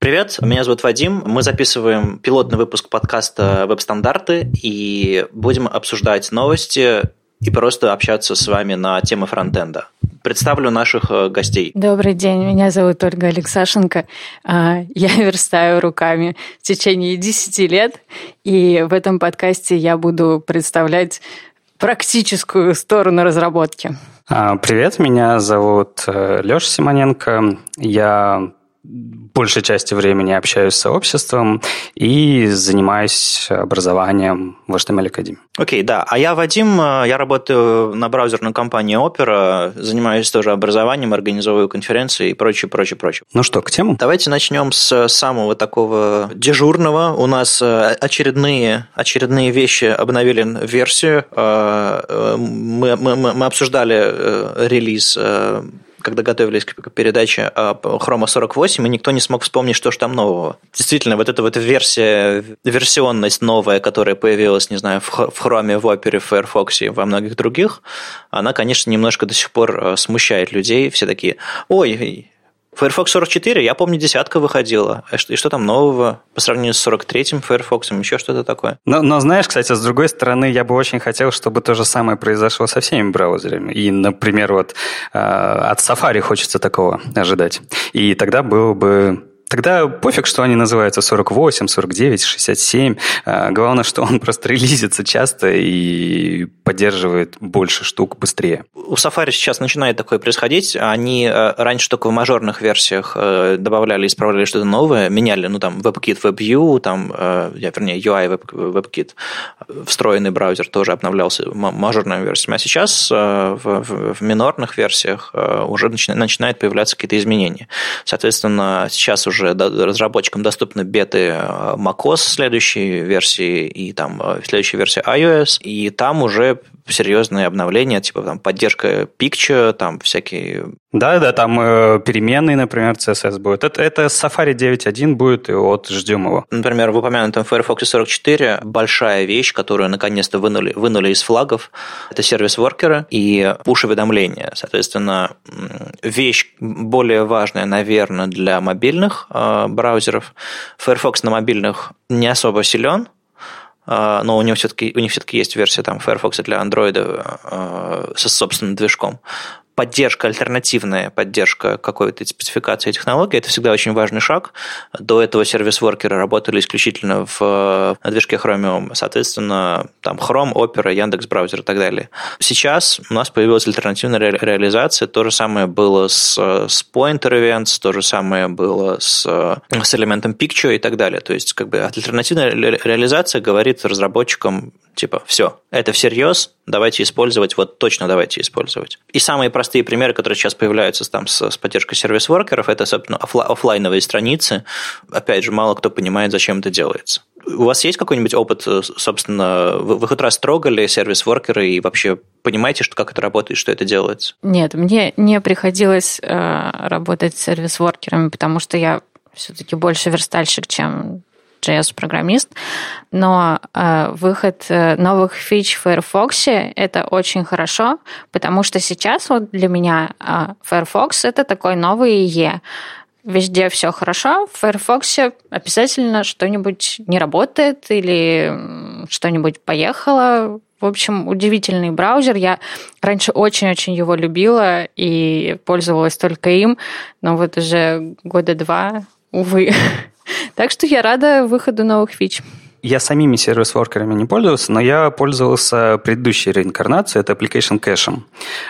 Привет, меня зовут Вадим. Мы записываем пилотный выпуск подкаста «Веб-стандарты» и будем обсуждать новости и просто общаться с вами на темы фронтенда. Представлю наших э, гостей. Добрый день, меня зовут Ольга Алексашенко. А, я верстаю руками в течение 10 лет, и в этом подкасте я буду представлять практическую сторону разработки. А, привет, меня зовут э, Леша Симоненко. Я большей части времени общаюсь с сообществом и занимаюсь образованием в HTML Academy. Окей, okay, да. А я Вадим, э, я работаю на браузерной компании Opera, занимаюсь тоже образованием, организовываю конференции и прочее, прочее, прочее. Ну что, к тему? Давайте начнем с самого такого дежурного. У нас э, очередные, очередные вещи обновили версию. Э, мы, мы, мы обсуждали релиз когда готовились к передаче Chrome 48, и никто не смог вспомнить, что же там нового. Действительно, вот эта вот версия, версионность новая, которая появилась, не знаю, в Chrome, в Opera, в Firefox и во многих других, она, конечно, немножко до сих пор э, смущает людей. Все такие, ой, Firefox 44, я помню, десятка выходила. И что, и что там нового по сравнению с 43-м Firefox, еще что-то такое? Но, но знаешь, кстати, с другой стороны, я бы очень хотел, чтобы то же самое произошло со всеми браузерами. И, например, вот э, от Safari хочется такого ожидать. И тогда было бы Тогда пофиг, что они называются 48, 49, 67. Главное, что он просто релизится часто и поддерживает больше штук быстрее. У Safari сейчас начинает такое происходить. Они э, раньше только в мажорных версиях э, добавляли, исправляли что-то новое, меняли, ну, там, WebKit, WebView, там, э, вернее, UI WebKit, встроенный браузер тоже обновлялся мажорными версиями. А сейчас в, в, в минорных версиях уже начинают появляться какие-то изменения. Соответственно, сейчас уже разработчикам доступны беты macOS следующей версии и там следующей версии iOS, и там уже серьезные обновления, типа там поддержка Picture, там всякие... Да-да, там э, переменные, например, CSS будет. Это, это Safari 9.1 будет, и вот ждем его. Например, в упомянутом Firefox 44 большая вещь, которую наконец-то вынули, вынули из флагов, это сервис-воркеры и пуш-уведомления. Соответственно, вещь более важная, наверное, для мобильных э, браузеров. Firefox на мобильных не особо силен, но у него все-таки у них все-таки есть версия там Firefox для Android а, со собственным движком поддержка, альтернативная поддержка какой-то спецификации технологии, это всегда очень важный шаг. До этого сервис-воркеры работали исключительно в, на движке Chromium, соответственно, там Chrome, Opera, Яндекс браузер и так далее. Сейчас у нас появилась альтернативная ре- реализация, то же самое было с, с Pointer Events, то же самое было с, с элементом Picture и так далее. То есть, как бы альтернативная ре- реализация говорит разработчикам, типа, все, это всерьез, давайте использовать, вот точно давайте использовать. И самые простые примеры, которые сейчас появляются там с, с поддержкой сервис-воркеров, это, собственно, офла- офлайновые страницы. Опять же, мало кто понимает, зачем это делается. У вас есть какой-нибудь опыт, э, собственно, вы, вы хоть раз трогали сервис-воркеры и вообще понимаете, что, как это работает, что это делается? Нет, мне не приходилось э, работать с сервис-воркерами, потому что я все-таки больше верстальщик, чем JS-программист, но э, выход э, новых фич в Firefox это очень хорошо, потому что сейчас вот для меня э, Firefox это такой новый IE. Везде все хорошо, в Firefox обязательно что-нибудь не работает или что-нибудь поехало. В общем, удивительный браузер. Я раньше очень-очень его любила и пользовалась только им, но вот уже года два, увы, Так что я рада выходу новых фич. Я самими сервис-воркерами не пользовался, но я пользовался предыдущей реинкарнацией, это Application Cache.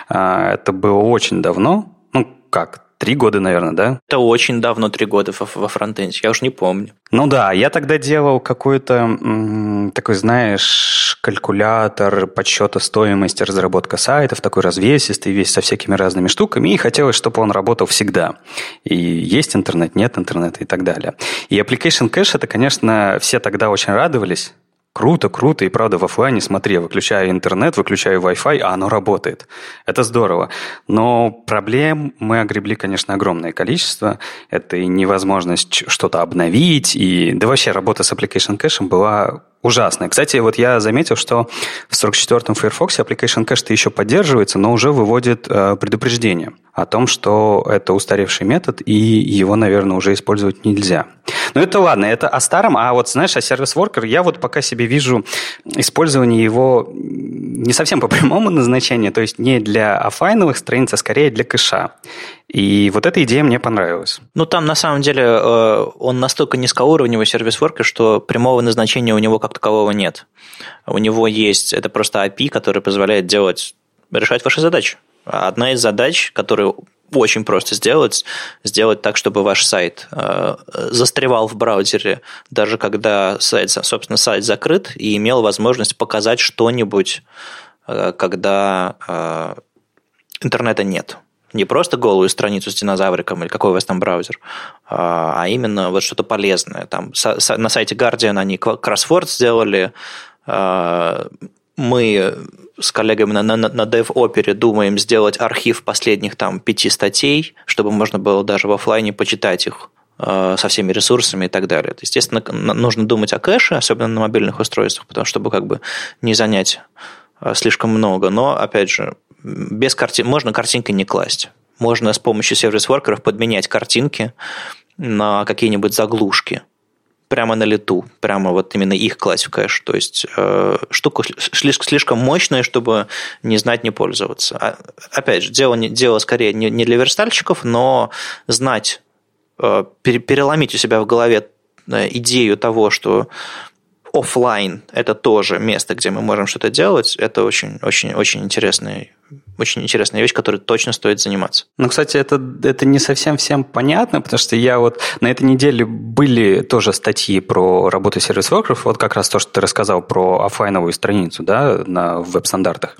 А, это было очень давно, ну как, Три года, наверное, да? Это очень давно, три года во, во фронтенде, я уже не помню. Ну да, я тогда делал какой-то м, такой, знаешь, калькулятор подсчета стоимости разработка сайтов, такой развесистый, весь со всякими разными штуками, и хотелось, чтобы он работал всегда. И есть интернет, нет интернета и так далее. И Application Cache, это, конечно, все тогда очень радовались, Круто, круто, и правда в офлайне, смотри, выключаю интернет, выключаю Wi-Fi, а оно работает. Это здорово. Но проблем мы огребли, конечно, огромное количество. Это и невозможность что-то обновить, и да вообще работа с application кэшем была ужасная. Кстати, вот я заметил, что в 44-м Firefox application cache еще поддерживается, но уже выводит э, предупреждение о том, что это устаревший метод, и его, наверное, уже использовать нельзя. Ну, это ладно, это о старом, а вот, знаешь, о сервис-воркер я вот пока себе вижу использование его не совсем по прямому назначению, то есть не для офлайновых страниц, а скорее для кэша. И вот эта идея мне понравилась. Ну, там на самом деле э, он настолько низкоуровневый сервис-воркер, что прямого назначения у него как такового нет. У него есть, это просто API, который позволяет делать, решать ваши задачи. Одна из задач, которую очень просто сделать, сделать так, чтобы ваш сайт э, застревал в браузере, даже когда сайт, собственно, сайт закрыт, и имел возможность показать что-нибудь, э, когда э, интернета нет. Не просто голую страницу с динозавриком или какой у вас там браузер, а именно вот что-то полезное. Там на сайте Guardian они кроссворд сделали, мы с коллегами на, на, на DevOpera думаем сделать архив последних там пяти статей, чтобы можно было даже в офлайне почитать их э, со всеми ресурсами и так далее. Естественно, нужно думать о кэше, особенно на мобильных устройствах, потому чтобы как бы не занять э, слишком много. Но, опять же, без картин можно картинкой не класть. Можно с помощью сервис-воркеров подменять картинки на какие-нибудь заглушки прямо на лету, прямо вот именно их класть в кэш. То есть э, штука слишком, мощная, чтобы не знать, не пользоваться. А, опять же, дело, дело скорее не, не для верстальщиков, но знать, э, переломить у себя в голове э, идею того, что офлайн это тоже место, где мы можем что-то делать, это очень, очень, очень интересный очень интересная вещь, которой точно стоит заниматься. Ну, кстати, это, это не совсем всем понятно, потому что я вот на этой неделе были тоже статьи про работу сервис-воркеров, вот как раз то, что ты рассказал про офлайновую страницу, да, на веб-стандартах.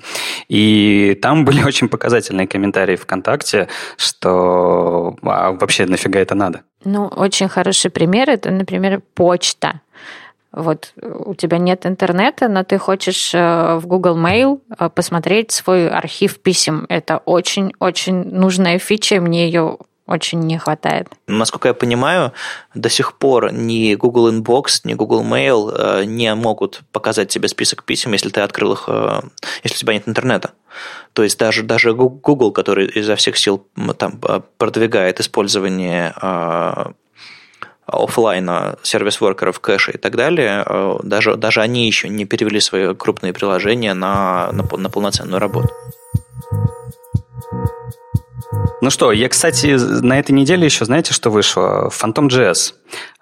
И там были очень показательные комментарии ВКонтакте, что а вообще нафига это надо? Ну, очень хороший пример – это, например, почта. Вот у тебя нет интернета, но ты хочешь э, в Google Mail э, посмотреть свой архив писем. Это очень-очень нужная фича, мне ее очень не хватает. Насколько я понимаю, до сих пор ни Google Inbox, ни Google Mail э, не могут показать тебе список писем, если ты открыл их, если у тебя нет интернета. То есть даже, даже Google, который изо всех сил там, продвигает использование офлайна сервис-воркеров, кэша и так далее, э, даже, даже они еще не перевели свои крупные приложения на, на, на полноценную работу. Ну что, я, кстати, на этой неделе еще, знаете, что вышло? Phantom.js.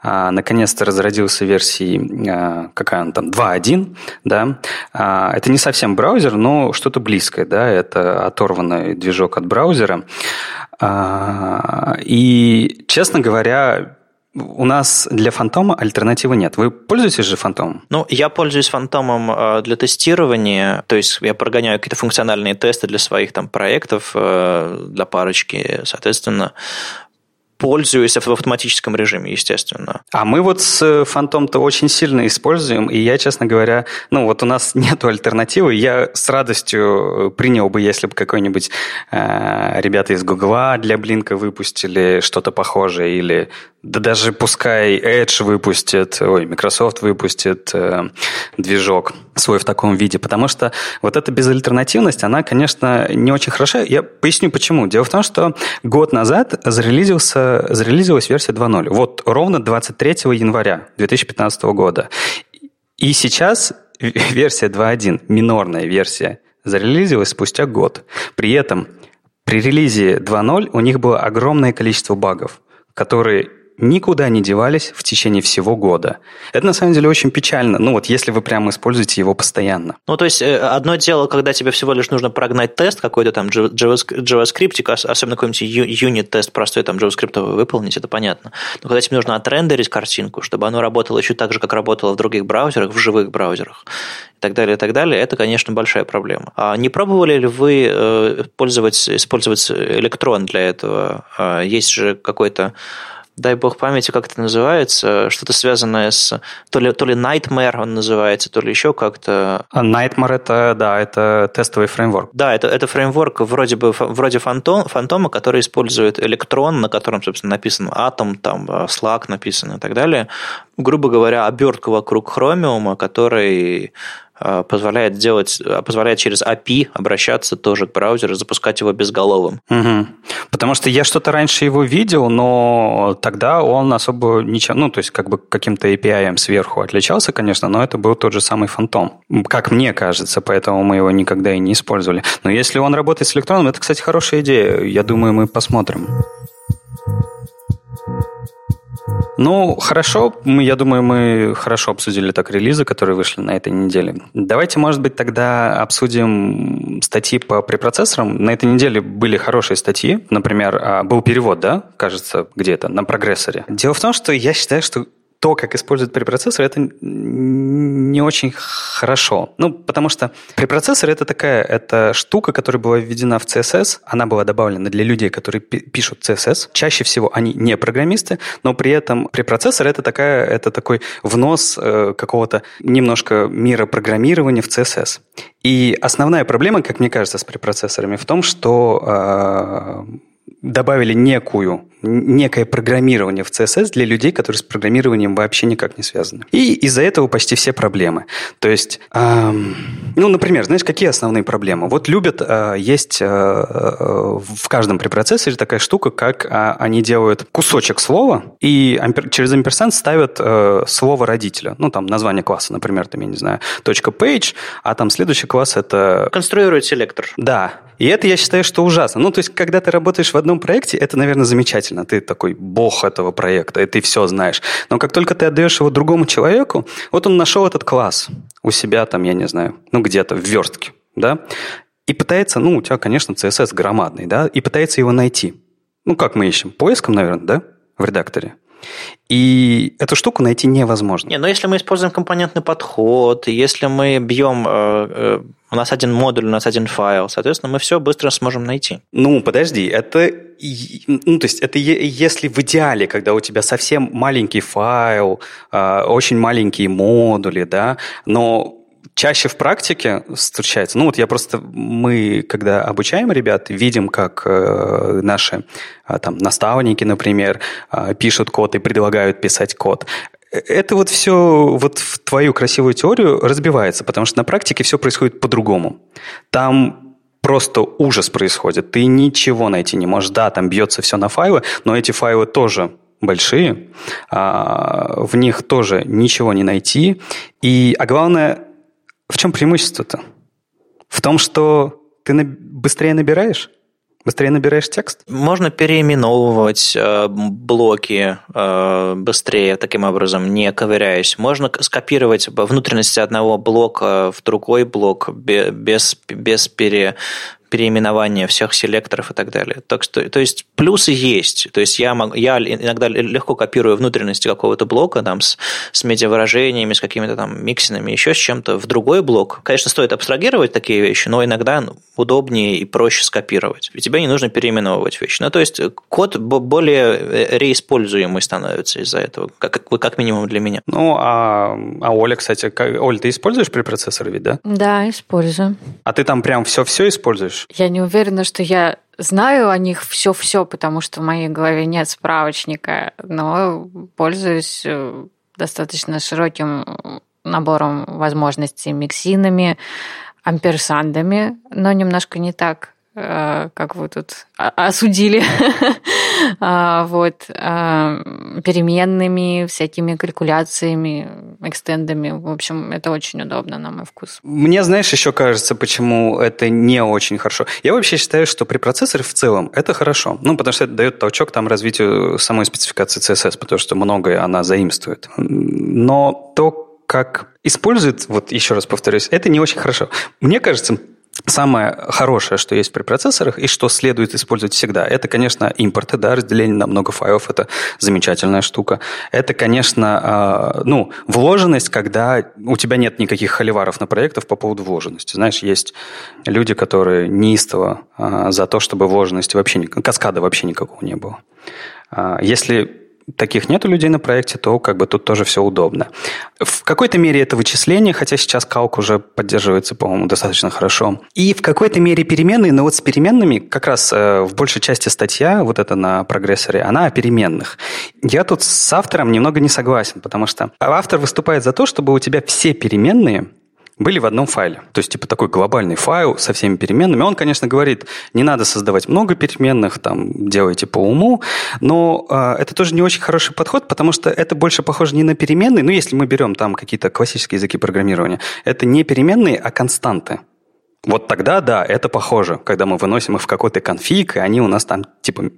А, наконец-то разродился версией, а, какая она там, 2.1, да. А, это не совсем браузер, но что-то близкое, да, это оторванный движок от браузера. А, и, честно говоря, у нас для фантома альтернативы нет. Вы пользуетесь же фантомом? Ну, я пользуюсь фантомом э, для тестирования, то есть я прогоняю какие-то функциональные тесты для своих там проектов, э, для парочки, соответственно, пользуюсь в автоматическом режиме, естественно. А мы вот с фантом-то очень сильно используем, и я, честно говоря, ну вот у нас нет альтернативы, я с радостью принял бы, если бы какой-нибудь э, ребята из Гугла для Блинка выпустили что-то похожее, или да даже пускай Edge выпустит, ой, Microsoft выпустит э, движок свой в таком виде, потому что вот эта безальтернативность, она, конечно, не очень хороша. Я поясню почему. Дело в том, что год назад зарелизился, зарелизилась версия 2.0. Вот ровно 23 января 2015 года. И сейчас версия 2.1, минорная версия, зарелизилась спустя год. При этом при релизе 2.0 у них было огромное количество багов, которые никуда не девались в течение всего года. Это на самом деле очень печально, ну вот если вы прямо используете его постоянно. Ну то есть э, одно дело, когда тебе всего лишь нужно прогнать тест какой-то там JavaScript, особенно какой-нибудь юнит-тест простой там JavaScript выполнить, это понятно. Но когда тебе нужно отрендерить картинку, чтобы оно работало еще так же, как работало в других браузерах, в живых браузерах, и так далее, и так далее, это, конечно, большая проблема. А не пробовали ли вы э, пользовать, использовать электрон для этого? А есть же какой-то дай бог памяти, как это называется, что-то связанное с... То ли, то ли Nightmare он называется, то ли еще как-то... А Nightmare это, да, это тестовый фреймворк. Да, это, это фреймворк вроде бы вроде фантом, фантома, который использует электрон, на котором, собственно, написан атом, там, Slack написан и так далее. Грубо говоря, обертку вокруг хромиума, который позволяет делать, позволяет через API обращаться тоже к браузеру, запускать его безголовым. Угу. Потому что я что-то раньше его видел, но тогда он особо ничем, ну, то есть как бы каким-то API сверху отличался, конечно, но это был тот же самый фантом. Как мне кажется, поэтому мы его никогда и не использовали. Но если он работает с электроном, это, кстати, хорошая идея. Я думаю, мы посмотрим. Ну, хорошо. Мы, я думаю, мы хорошо обсудили так релизы, которые вышли на этой неделе. Давайте, может быть, тогда обсудим статьи по препроцессорам. На этой неделе были хорошие статьи. Например, а, был перевод, да, кажется, где-то на прогрессоре. Дело в том, что я считаю, что то, как используют препроцессор, это не очень хорошо. Ну, потому что препроцессор это такая, это штука, которая была введена в CSS, она была добавлена для людей, которые пишут CSS. Чаще всего они не программисты, но при этом препроцессор это такая, это такой внос э, какого-то немножко мира программирования в CSS. И основная проблема, как мне кажется, с препроцессорами в том, что э, добавили некую, некое программирование в CSS для людей, которые с программированием вообще никак не связаны. И из-за этого почти все проблемы. То есть, эм, ну, например, знаешь, какие основные проблемы? Вот любят, э, есть э, э, в каждом препроцессоре такая штука, как э, они делают кусочек слова и ампер, через амперсант ставят э, слово родителя. Ну, там, название класса, например, там, я не знаю, точка page, а там следующий класс это... Конструирует селектор. Да. И это, я считаю, что ужасно. Ну, то есть, когда ты работаешь в одном проекте, это, наверное, замечательно. Ты такой бог этого проекта, и ты все знаешь. Но как только ты отдаешь его другому человеку, вот он нашел этот класс у себя там, я не знаю, ну, где-то в верстке, да, и пытается, ну, у тебя, конечно, CSS громадный, да, и пытается его найти. Ну, как мы ищем? Поиском, наверное, да, в редакторе. И эту штуку найти невозможно. Не, но если мы используем компонентный подход, если мы бьем, э, э, у нас один модуль, у нас один файл, соответственно, мы все быстро сможем найти. Ну, подожди, это, ну, то есть это если в идеале, когда у тебя совсем маленький файл, э, очень маленькие модули, да, но чаще в практике встречается, ну вот я просто, мы, когда обучаем ребят, видим, как э, наши э, там наставники, например, э, пишут код и предлагают писать код. Это вот все вот в твою красивую теорию разбивается, потому что на практике все происходит по-другому. Там просто ужас происходит. Ты ничего найти не можешь. Да, там бьется все на файлы, но эти файлы тоже большие, а, в них тоже ничего не найти. И, а главное, в чем преимущество-то? В том, что ты быстрее набираешь? Быстрее набираешь текст? Можно переименовывать э, блоки э, быстрее, таким образом, не ковыряясь. Можно скопировать внутренности одного блока в другой блок без, без пере, переименование всех селекторов и так далее. Так что, то есть плюсы есть. То есть я, могу, я иногда легко копирую внутренности какого-то блока там, с, с медиавыражениями, с какими-то там миксинами, еще с чем-то в другой блок. Конечно, стоит абстрагировать такие вещи, но иногда удобнее и проще скопировать. И тебе не нужно переименовывать вещи. Ну, то есть код более э, реиспользуемый становится из-за этого, как, как минимум для меня. Ну, а, а Оля, кстати, как, Оль, ты используешь препроцессор ведь, да? Да, использую. А ты там прям все-все используешь? Знаешь? Я не уверена, что я знаю о них все-все, потому что в моей голове нет справочника, но пользуюсь э, достаточно широким набором возможностей миксинами, амперсандами, но немножко не так как вы тут осудили, а, вот, а, переменными, всякими калькуляциями, экстендами. В общем, это очень удобно, на мой вкус. Мне, знаешь, еще кажется, почему это не очень хорошо. Я вообще считаю, что при процессоре в целом это хорошо. Ну, потому что это дает толчок там развитию самой спецификации CSS, потому что многое она заимствует. Но то, как использует, вот еще раз повторюсь, это не очень хорошо. Мне кажется, Самое хорошее, что есть при процессорах и что следует использовать всегда, это, конечно, импорты, да, разделение на много файлов, это замечательная штука. Это, конечно, а, ну, вложенность, когда у тебя нет никаких холиваров на проектах по поводу вложенности. Знаешь, есть люди, которые неистово а, за то, чтобы вложенности вообще, каскада вообще никакого не было. А, если таких нету людей на проекте, то как бы тут тоже все удобно. В какой-то мере это вычисление, хотя сейчас калк уже поддерживается, по-моему, достаточно хорошо. И в какой-то мере переменные, но вот с переменными как раз э, в большей части статья, вот это на прогрессоре, она о переменных. Я тут с автором немного не согласен, потому что автор выступает за то, чтобы у тебя все переменные были в одном файле. То есть, типа, такой глобальный файл со всеми переменными. Он, конечно, говорит, не надо создавать много переменных, там, делайте по уму, но э, это тоже не очень хороший подход, потому что это больше похоже не на переменные, ну, если мы берем там какие-то классические языки программирования, это не переменные, а константы. Вот тогда, да, это похоже, когда мы выносим их в какой-то конфиг, и они у нас там, типа,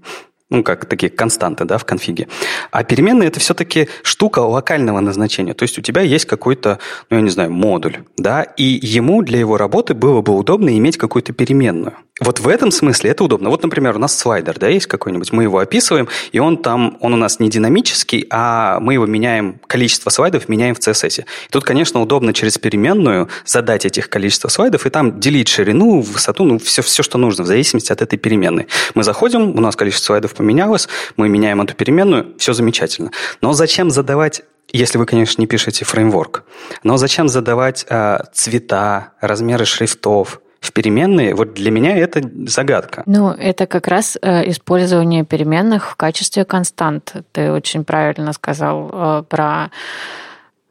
ну, как такие константы, да, в конфиге. А переменные – это все-таки штука локального назначения. То есть у тебя есть какой-то, ну, я не знаю, модуль, да, и ему для его работы было бы удобно иметь какую-то переменную. Вот в этом смысле это удобно. Вот, например, у нас слайдер, да, есть какой-нибудь, мы его описываем, и он там, он у нас не динамический, а мы его меняем, количество слайдов меняем в CSS. Тут, конечно, удобно через переменную задать этих количество слайдов и там делить ширину, высоту, ну, все, все, что нужно, в зависимости от этой переменной. Мы заходим, у нас количество слайдов поменялось, мы меняем эту переменную, все замечательно. Но зачем задавать если вы, конечно, не пишете фреймворк. Но зачем задавать э, цвета, размеры шрифтов, в переменные, вот для меня это загадка. Ну, это как раз э, использование переменных в качестве констант. Ты очень правильно сказал э, про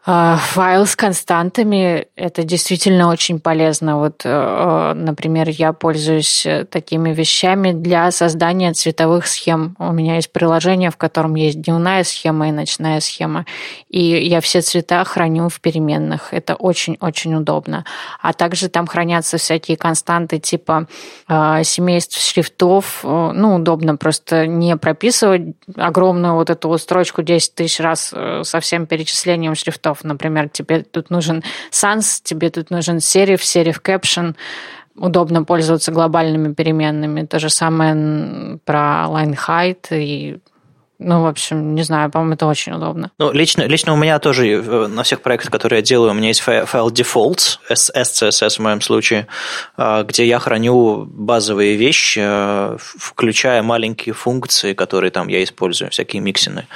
файл с константами – это действительно очень полезно. Вот, э, например, я пользуюсь э, такими вещами для создания цветовых схем. У меня есть приложение, в котором есть дневная схема и ночная схема. И я все цвета храню в переменных. Это очень-очень удобно. А также там хранятся всякие константы типа э, семейств шрифтов. Ну, удобно просто не прописывать огромную вот эту вот строчку 10 тысяч раз со всем перечислением шрифтов, шрифтов. Например, тебе тут нужен sans, тебе тут нужен serif, serif caption. Удобно пользоваться глобальными переменными. То же самое про line height и ну, в общем, не знаю, по-моему, это очень удобно. Ну, лично, лично у меня тоже э, на всех проектах, которые я делаю, у меня есть файл defaults, SCSS в моем случае, а, где я храню базовые вещи, э, включая маленькие функции, которые там я использую, всякие миксины.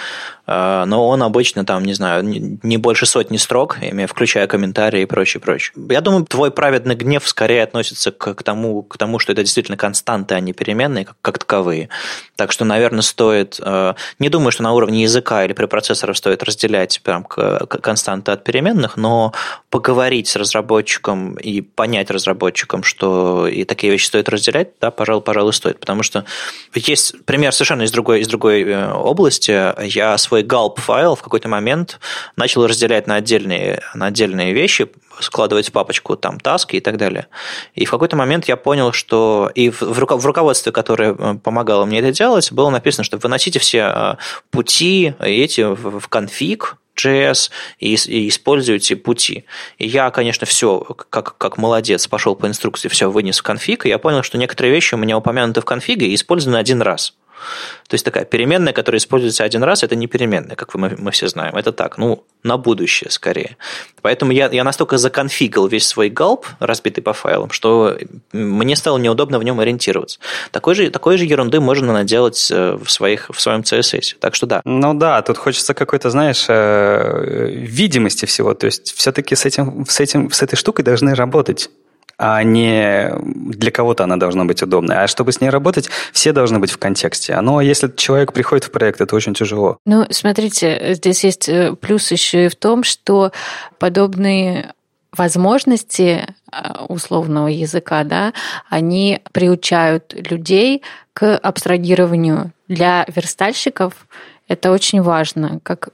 А, но он обычно там, не знаю, не больше сотни строк, включая комментарии и прочее, прочее. Я думаю, твой праведный гнев скорее относится к, к, тому, к тому, что это действительно константы, а не переменные, как, как таковые. Так что, наверное, стоит... А, не думаю, что на уровне языка или препроцессоров стоит разделять прям константы от переменных, но поговорить с разработчиком и понять разработчикам, что и такие вещи стоит разделять, да, пожалуй, пожалуй, стоит. Потому что есть пример совершенно из другой, из другой э, области. Я свой gulp файл в какой-то момент начал разделять на отдельные, на отдельные вещи, складывать в папочку там таски и так далее. И в какой-то момент я понял, что и в, в руководстве, которое э, помогало мне это делать, было написано, что выносите все э, пути эти в конфиг, JS и, и используйте пути. И я, конечно, все, как, как молодец, пошел по инструкции, все вынес в конфиг, и я понял, что некоторые вещи у меня упомянуты в конфиге и использованы один раз. То есть такая переменная, которая используется один раз, это не переменная, как мы, мы все знаем. Это так, ну, на будущее скорее. Поэтому я, я настолько законфигал весь свой галп, разбитый по файлам, что мне стало неудобно в нем ориентироваться. Такой же, такой же ерунды можно наделать э, в, своих, в своем CSS. Так что да. Ну да, тут хочется какой-то, знаешь, э, видимости всего. То есть все-таки с, этим, с, этим, с этой штукой должны работать а не для кого-то она должна быть удобной. А чтобы с ней работать, все должны быть в контексте. Но если человек приходит в проект, это очень тяжело. Ну, смотрите, здесь есть э, плюс еще и в том, что подобные возможности э, условного языка, да, они приучают людей к абстрагированию. Для верстальщиков это очень важно, как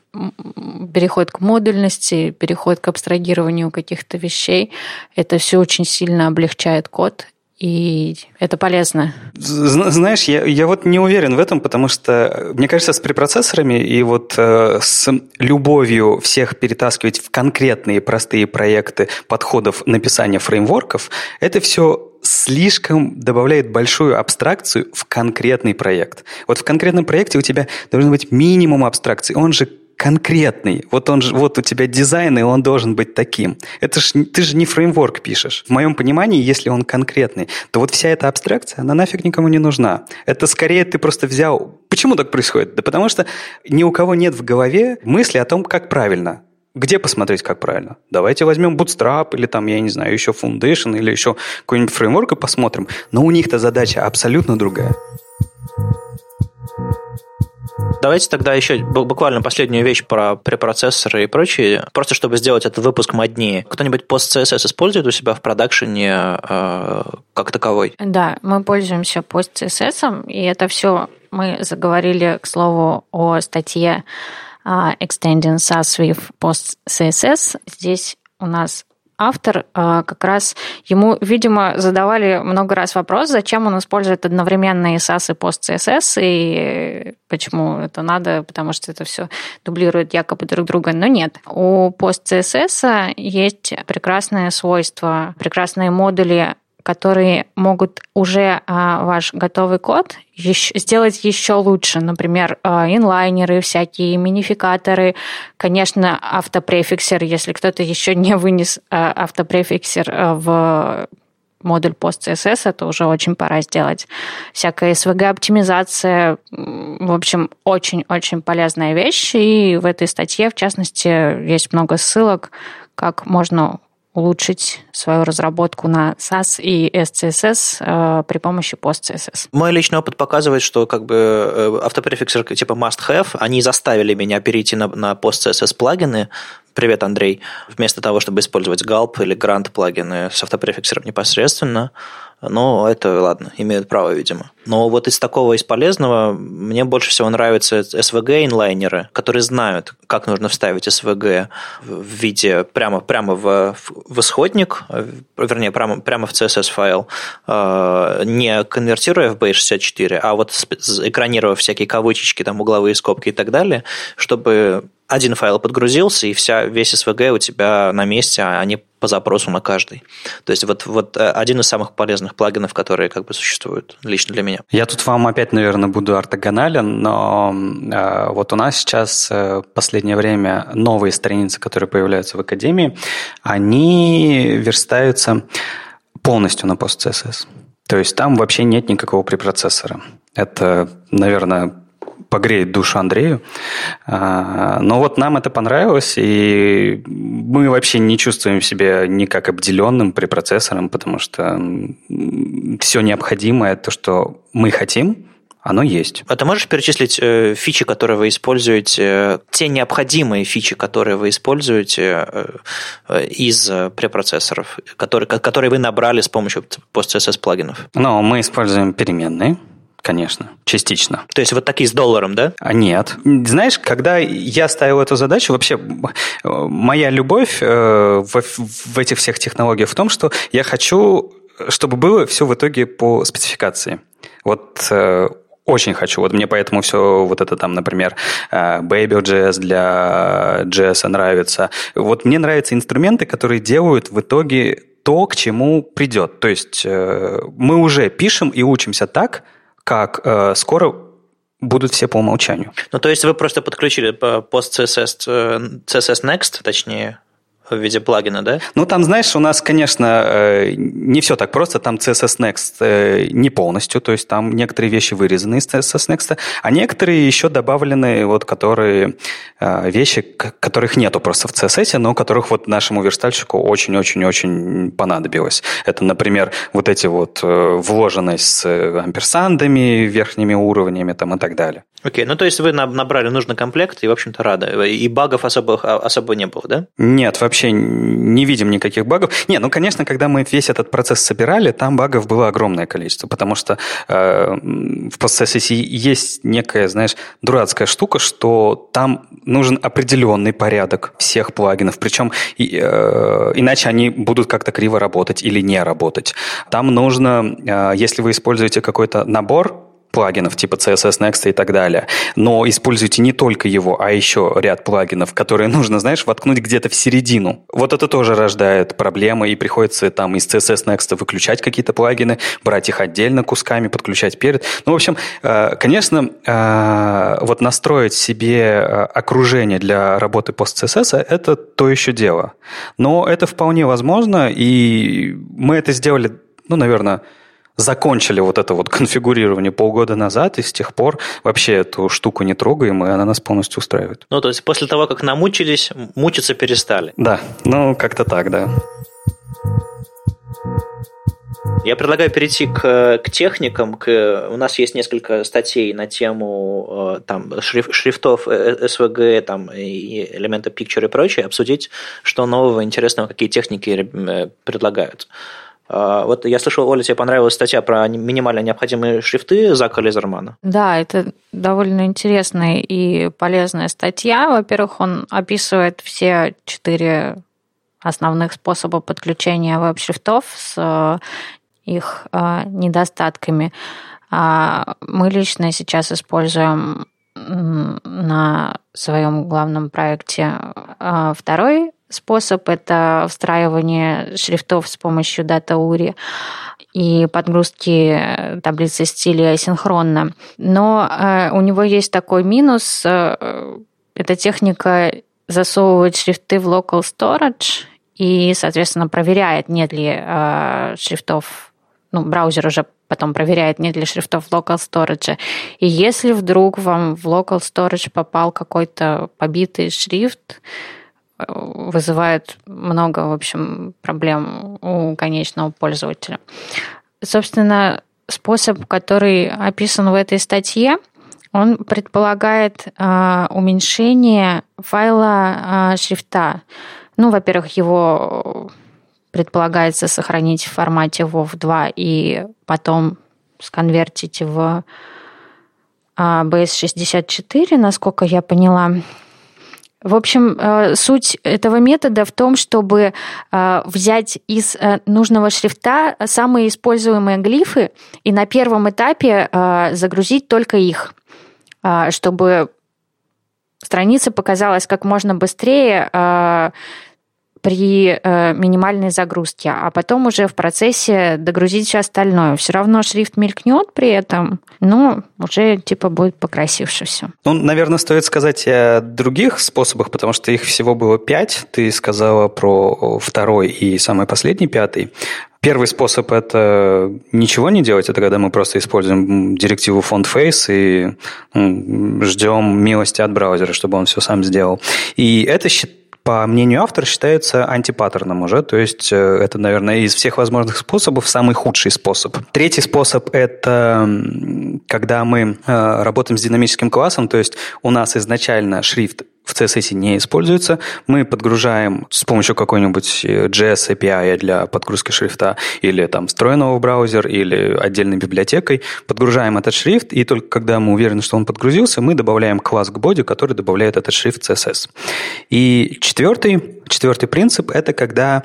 переход к модульности, переход к абстрагированию каких-то вещей. Это все очень сильно облегчает код, и это полезно. Знаешь, я, я вот не уверен в этом, потому что, мне кажется, с препроцессорами и вот э, с любовью всех перетаскивать в конкретные простые проекты подходов написания фреймворков, это все слишком добавляет большую абстракцию в конкретный проект. Вот в конкретном проекте у тебя должен быть минимум абстракции. Он же конкретный. Вот он же, вот у тебя дизайн, и он должен быть таким. Это ж, ты же не фреймворк пишешь. В моем понимании, если он конкретный, то вот вся эта абстракция, она нафиг никому не нужна. Это скорее ты просто взял... Почему так происходит? Да потому что ни у кого нет в голове мысли о том, как правильно. Где посмотреть, как правильно? Давайте возьмем Bootstrap или там, я не знаю, еще Foundation или еще какой-нибудь фреймворк и посмотрим. Но у них-то задача абсолютно другая. Давайте тогда еще буквально последнюю вещь про препроцессоры и прочее, просто чтобы сделать этот выпуск моднее. Кто-нибудь PostCSS использует у себя в продакшене э, как таковой? Да, мы пользуемся PostCSS, и это все мы заговорили, к слову, о статье Extending SAS with PostCSS. Здесь у нас автор а, как раз ему, видимо, задавали много раз вопрос, зачем он использует одновременно и SAS и PostCSS, и почему это надо, потому что это все дублирует якобы друг друга. Но нет. У PostCSS есть прекрасное свойство, прекрасные модули которые могут уже а, ваш готовый код еще, сделать еще лучше. Например, а, инлайнеры, всякие минификаторы, конечно, автопрефиксер, если кто-то еще не вынес а, автопрефиксер в модуль PostCSS, это уже очень пора сделать. Всякая SVG-оптимизация, в общем, очень-очень полезная вещь, и в этой статье, в частности, есть много ссылок, как можно улучшить свою разработку на SAS и SCSS э, при помощи PostCSS. Мой личный опыт показывает, что как бы э, автопрефиксер типа must-have, они заставили меня перейти на, на PostCSS плагины, Привет, Андрей. Вместо того, чтобы использовать Gulp или Grant плагины с автопрефиксером непосредственно, но это, ладно, имеют право, видимо. Но вот из такого, из полезного, мне больше всего нравятся SVG-инлайнеры, которые знают, как нужно вставить SVG в виде прямо, прямо в, в исходник, вернее, прямо, прямо в CSS-файл, э, не конвертируя в base64, а вот экранировав всякие кавычечки, там, угловые скобки и так далее, чтобы один файл подгрузился, и вся, весь SVG у тебя на месте, а не по запросу на каждый. То есть вот, вот э, один из самых полезных плагинов, которые как бы существуют лично для меня. Я тут вам опять, наверное, буду ортогонален, но э, вот у нас сейчас э, последнее время новые страницы, которые появляются в Академии, они верстаются полностью на PostCSS. То есть там вообще нет никакого препроцессора. Это, наверное, погреет душу Андрею. А, но вот нам это понравилось, и мы вообще не чувствуем себя никак обделенным препроцессором, потому что все необходимое, то, что мы хотим, оно есть. А ты можешь перечислить э, фичи, которые вы используете, э, те необходимые фичи, которые вы используете э, из препроцессоров, которые, которые вы набрали с помощью PostCSS плагинов? Ну, мы используем переменные. Конечно, частично. То есть вот такие с долларом, да? А нет. Знаешь, когда я ставил эту задачу, вообще моя любовь э, в, в этих всех технологиях в том, что я хочу, чтобы было все в итоге по спецификации. Вот э, очень хочу. Вот мне поэтому все вот это там, например, э, Baby.js для JS нравится. Вот мне нравятся инструменты, которые делают в итоге то, к чему придет. То есть мы уже пишем и учимся так, как э, скоро будут все по умолчанию. Ну, то есть вы просто подключили пост CSS, э, CSS Next, точнее, в виде плагина, да? Ну, там, знаешь, у нас, конечно, э, не все так просто. Там CSS Next э, не полностью, то есть там некоторые вещи вырезаны из CSS Next, а некоторые еще добавлены, вот, которые э, вещи, которых нету просто в CSS, но которых вот нашему верстальщику очень-очень-очень понадобилось. Это, например, вот эти вот вложенность с амперсандами, верхними уровнями там и так далее. Окей, okay, ну то есть вы набрали нужный комплект и, в общем-то, рады. И багов особо, а, особо не было, да? Нет, вообще не видим никаких багов. Не, ну, конечно, когда мы весь этот процесс собирали, там багов было огромное количество, потому что э, в процессе есть некая, знаешь, дурацкая штука, что там нужен определенный порядок всех плагинов, причем и, э, иначе они будут как-то криво работать или не работать. Там нужно, э, если вы используете какой-то набор плагинов типа CSS Next и так далее. Но используйте не только его, а еще ряд плагинов, которые нужно, знаешь, воткнуть где-то в середину. Вот это тоже рождает проблемы, и приходится там из CSS Next выключать какие-то плагины, брать их отдельно кусками, подключать перед. Ну, в общем, э, конечно, э, вот настроить себе э, окружение для работы пост CSS – это то еще дело. Но это вполне возможно, и мы это сделали, ну, наверное, закончили вот это вот конфигурирование полгода назад, и с тех пор вообще эту штуку не трогаем, и она нас полностью устраивает. Ну, то есть после того, как намучились, мучиться перестали. Да, ну, как-то так, да. Я предлагаю перейти к, к техникам. К, у нас есть несколько статей на тему э, там, шриф, шрифтов SVG, э, э, там, и элемента Picture и прочее, обсудить, что нового, интересного, какие техники предлагают. Вот я слышал, Оля, тебе понравилась статья про минимально необходимые шрифты Зака Лизермана. Да, это довольно интересная и полезная статья. Во-первых, он описывает все четыре основных способа подключения веб-шрифтов с их а, недостатками. А мы лично сейчас используем на своем главном проекте а, второй способ – это встраивание шрифтов с помощью DataUri и подгрузки таблицы стиля асинхронно. Но у него есть такой минус. Эта техника засовывает шрифты в local storage и, соответственно, проверяет, нет ли шрифтов ну, браузер уже потом проверяет, нет ли шрифтов в local storage. И если вдруг вам в local storage попал какой-то побитый шрифт, э, вызывает много, в общем, проблем у конечного пользователя. Собственно, способ, который описан в этой статье, он предполагает э, уменьшение файла э, шрифта. Ну, во-первых, его предполагается сохранить в формате WoW 2 и потом сконвертить в BS64, а, насколько я поняла. В общем, э, суть этого метода в том, чтобы э, взять из э, нужного шрифта самые используемые глифы и на первом этапе загрузить только их, чтобы страница показалась как можно быстрее при э, минимальной загрузке, а потом уже в процессе догрузить все остальное. Все равно шрифт мелькнет при этом, но уже типа будет покрасивше все. Ну, наверное, стоит сказать о других способах, потому что их всего было пять. Ты сказала про второй и самый последний, пятый. Первый способ – это ничего не делать, это когда мы просто используем директиву FontFace и ждем милости от браузера, чтобы он все сам сделал. И это считается по мнению автора, считается антипаттерном уже, то есть э, это, наверное, из всех возможных способов самый худший способ. Третий способ – это когда мы э, работаем с динамическим классом, то есть у нас изначально шрифт в CSS не используется. Мы подгружаем с помощью какой-нибудь э, JS API для подгрузки шрифта или там встроенного в браузер или отдельной библиотекой, подгружаем этот шрифт, и только когда мы уверены, что он подгрузился, мы добавляем класс к боди, который добавляет этот шрифт CSS. И четвертый, четвертый принцип – это когда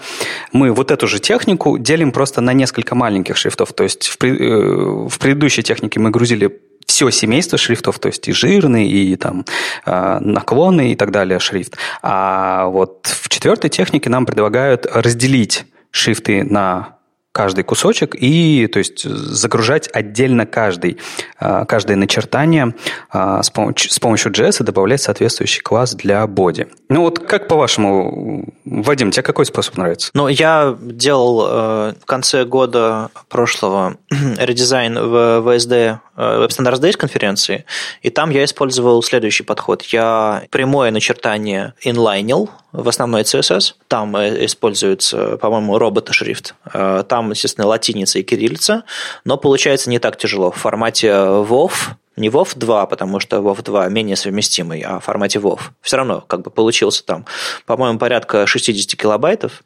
мы вот эту же технику делим просто на несколько маленьких шрифтов. То есть в, э, в предыдущей технике мы грузили все семейство шрифтов, то есть и жирный, и там а, наклонный и так далее шрифт. А вот в четвертой технике нам предлагают разделить шрифты на каждый кусочек и то есть, загружать отдельно каждый, а, каждое начертание а, с помощью, с JS и добавлять соответствующий класс для боди. Ну вот как по-вашему, Вадим, тебе какой способ нравится? Ну, я делал э, в конце года прошлого редизайн в VSD Web Standards Days конференции, и там я использовал следующий подход. Я прямое начертание инлайнил в основной CSS. Там э, используется, по-моему, робот-шрифт. Там там, естественно, латиница и кириллица, но получается не так тяжело. В формате WoW, не WoW 2, потому что WoW 2 менее совместимый, а в формате WoW. Все равно как бы получился там, по-моему, порядка 60 килобайтов,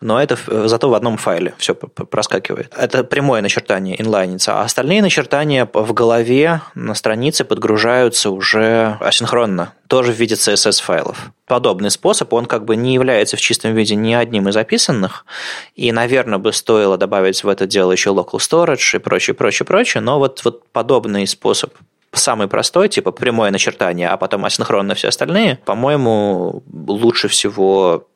но это зато в одном файле все проскакивает. Это прямое начертание инлайница, а остальные начертания в голове на странице подгружаются уже асинхронно, тоже в виде CSS-файлов. Подобный способ, он как бы не является в чистом виде ни одним из описанных, и, наверное, бы стоило добавить в это дело еще local storage и прочее, прочее, прочее, но вот, вот подобный способ самый простой, типа прямое начертание, а потом асинхронно все остальные, по-моему, лучше всего